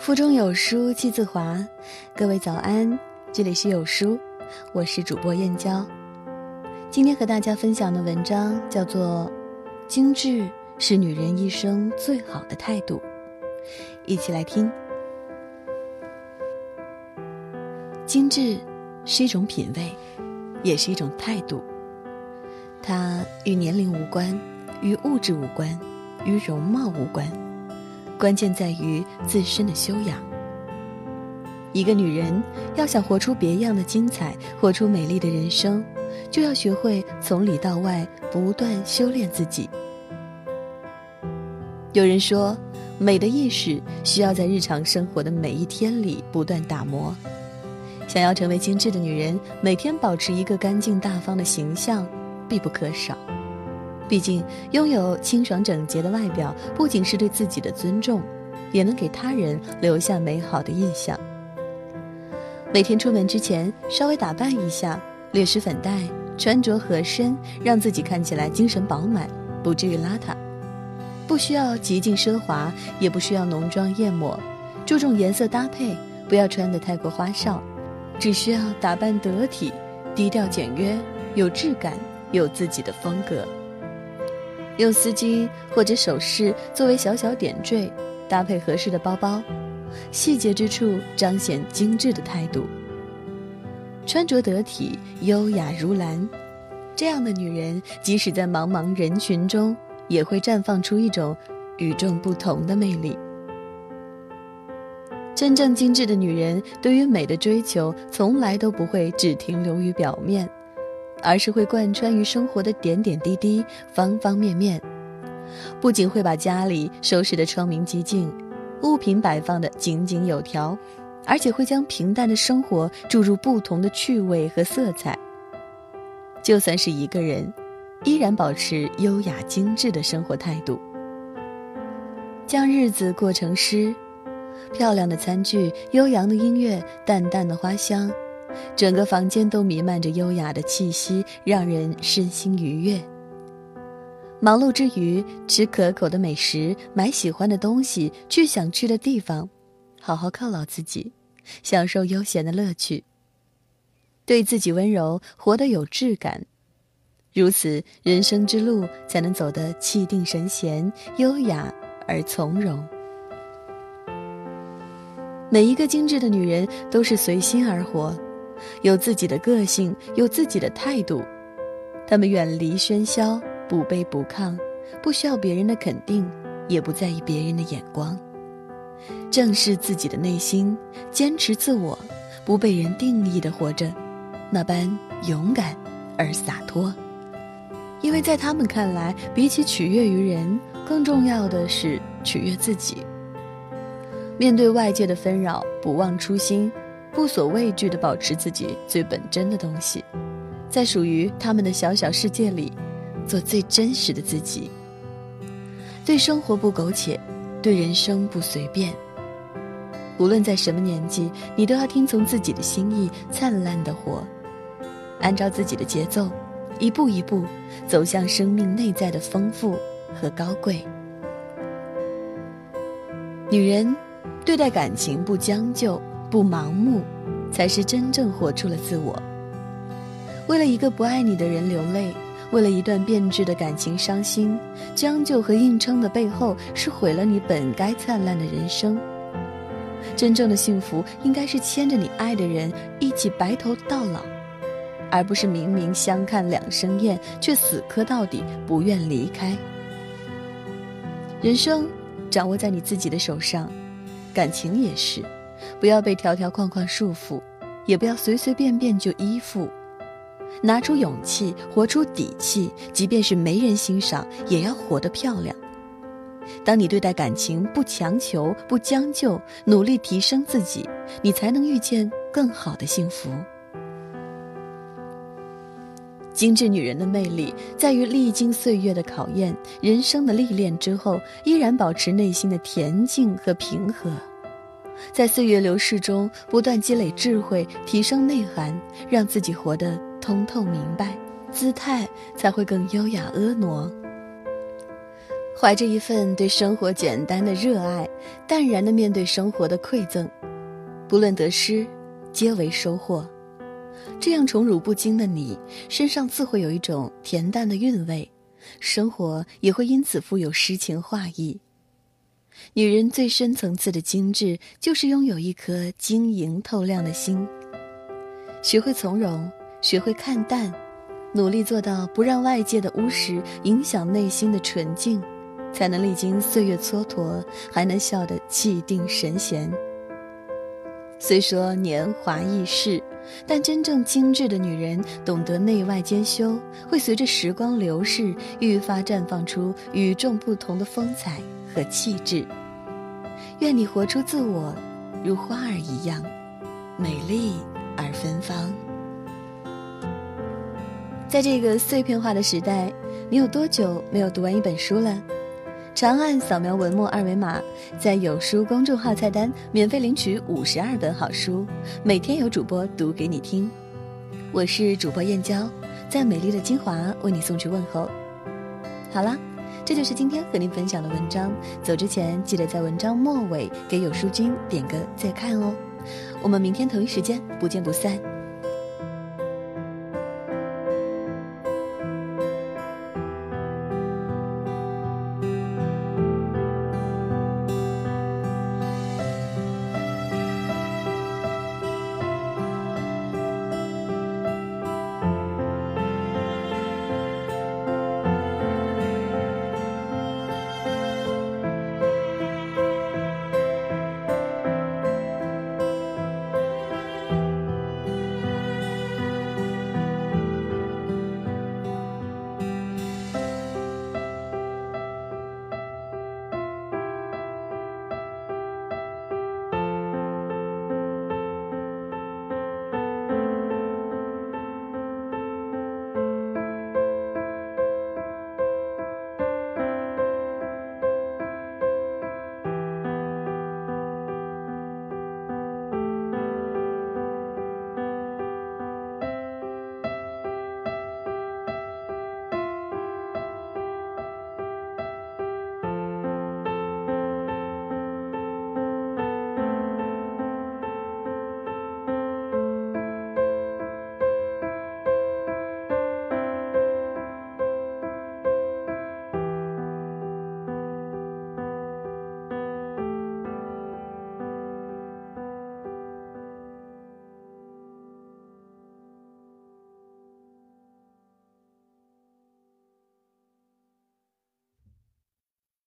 腹中有书气自华，各位早安，这里是有书，我是主播燕娇。今天和大家分享的文章叫做《精致是女人一生最好的态度》，一起来听。精致是一种品味，也是一种态度。它与年龄无关，与物质无关，与容貌无关。关键在于自身的修养。一个女人要想活出别样的精彩，活出美丽的人生，就要学会从里到外不断修炼自己。有人说，美的意识需要在日常生活的每一天里不断打磨。想要成为精致的女人，每天保持一个干净大方的形象必不可少。毕竟，拥有清爽整洁的外表，不仅是对自己的尊重，也能给他人留下美好的印象。每天出门之前，稍微打扮一下，略施粉黛，穿着合身，让自己看起来精神饱满，不至于邋遢。不需要极尽奢华，也不需要浓妆艳抹，注重颜色搭配，不要穿得太过花哨，只需要打扮得体、低调简约，有质感，有自己的风格。用丝巾或者首饰作为小小点缀，搭配合适的包包，细节之处彰显精致的态度。穿着得体、优雅如兰，这样的女人，即使在茫茫人群中，也会绽放出一种与众不同的魅力。真正精致的女人，对于美的追求，从来都不会只停留于表面。而是会贯穿于生活的点点滴滴、方方面面，不仅会把家里收拾得窗明几净，物品摆放得井井有条，而且会将平淡的生活注入不同的趣味和色彩。就算是一个人，依然保持优雅精致的生活态度，将日子过成诗，漂亮的餐具、悠扬的音乐、淡淡的花香。整个房间都弥漫着优雅的气息，让人身心愉悦。忙碌之余，吃可口的美食，买喜欢的东西，去想去的地方，好好犒劳自己，享受悠闲的乐趣。对自己温柔，活得有质感，如此人生之路才能走得气定神闲、优雅而从容。每一个精致的女人都是随心而活。有自己的个性，有自己的态度，他们远离喧嚣，不卑不亢，不需要别人的肯定，也不在意别人的眼光，正视自己的内心，坚持自我，不被人定义的活着，那般勇敢而洒脱。因为在他们看来，比起取悦于人，更重要的是取悦自己。面对外界的纷扰，不忘初心。不所畏惧地保持自己最本真的东西，在属于他们的小小世界里，做最真实的自己。对生活不苟且，对人生不随便。无论在什么年纪，你都要听从自己的心意，灿烂的活，按照自己的节奏，一步一步走向生命内在的丰富和高贵。女人对待感情不将就。不盲目，才是真正活出了自我。为了一个不爱你的人流泪，为了一段变质的感情伤心，将就和硬撑的背后，是毁了你本该灿烂的人生。真正的幸福，应该是牵着你爱的人一起白头到老，而不是明明相看两生厌，却死磕到底，不愿离开。人生掌握在你自己的手上，感情也是。不要被条条框框束缚，也不要随随便便就依附，拿出勇气，活出底气，即便是没人欣赏，也要活得漂亮。当你对待感情不强求、不将就，努力提升自己，你才能遇见更好的幸福。精致女人的魅力在于历经岁月的考验、人生的历练之后，依然保持内心的恬静和平和。在岁月流逝中，不断积累智慧，提升内涵，让自己活得通透明白，姿态才会更优雅婀娜。怀着一份对生活简单的热爱，淡然的面对生活的馈赠，不论得失，皆为收获。这样宠辱不惊的你，身上自会有一种恬淡的韵味，生活也会因此富有诗情画意。女人最深层次的精致，就是拥有一颗晶莹透亮的心。学会从容，学会看淡，努力做到不让外界的污蚀影响内心的纯净，才能历经岁月蹉跎，还能笑得气定神闲。虽说年华易逝，但真正精致的女人懂得内外兼修，会随着时光流逝，愈发绽放出与众不同的风采和气质。愿你活出自我，如花儿一样，美丽而芬芳。在这个碎片化的时代，你有多久没有读完一本书了？长按扫描文末二维码，在有书公众号菜单免费领取五十二本好书，每天有主播读给你听。我是主播燕娇，在美丽的金华为你送去问候。好啦，这就是今天和您分享的文章。走之前记得在文章末尾给有书君点个再看哦。我们明天同一时间不见不散。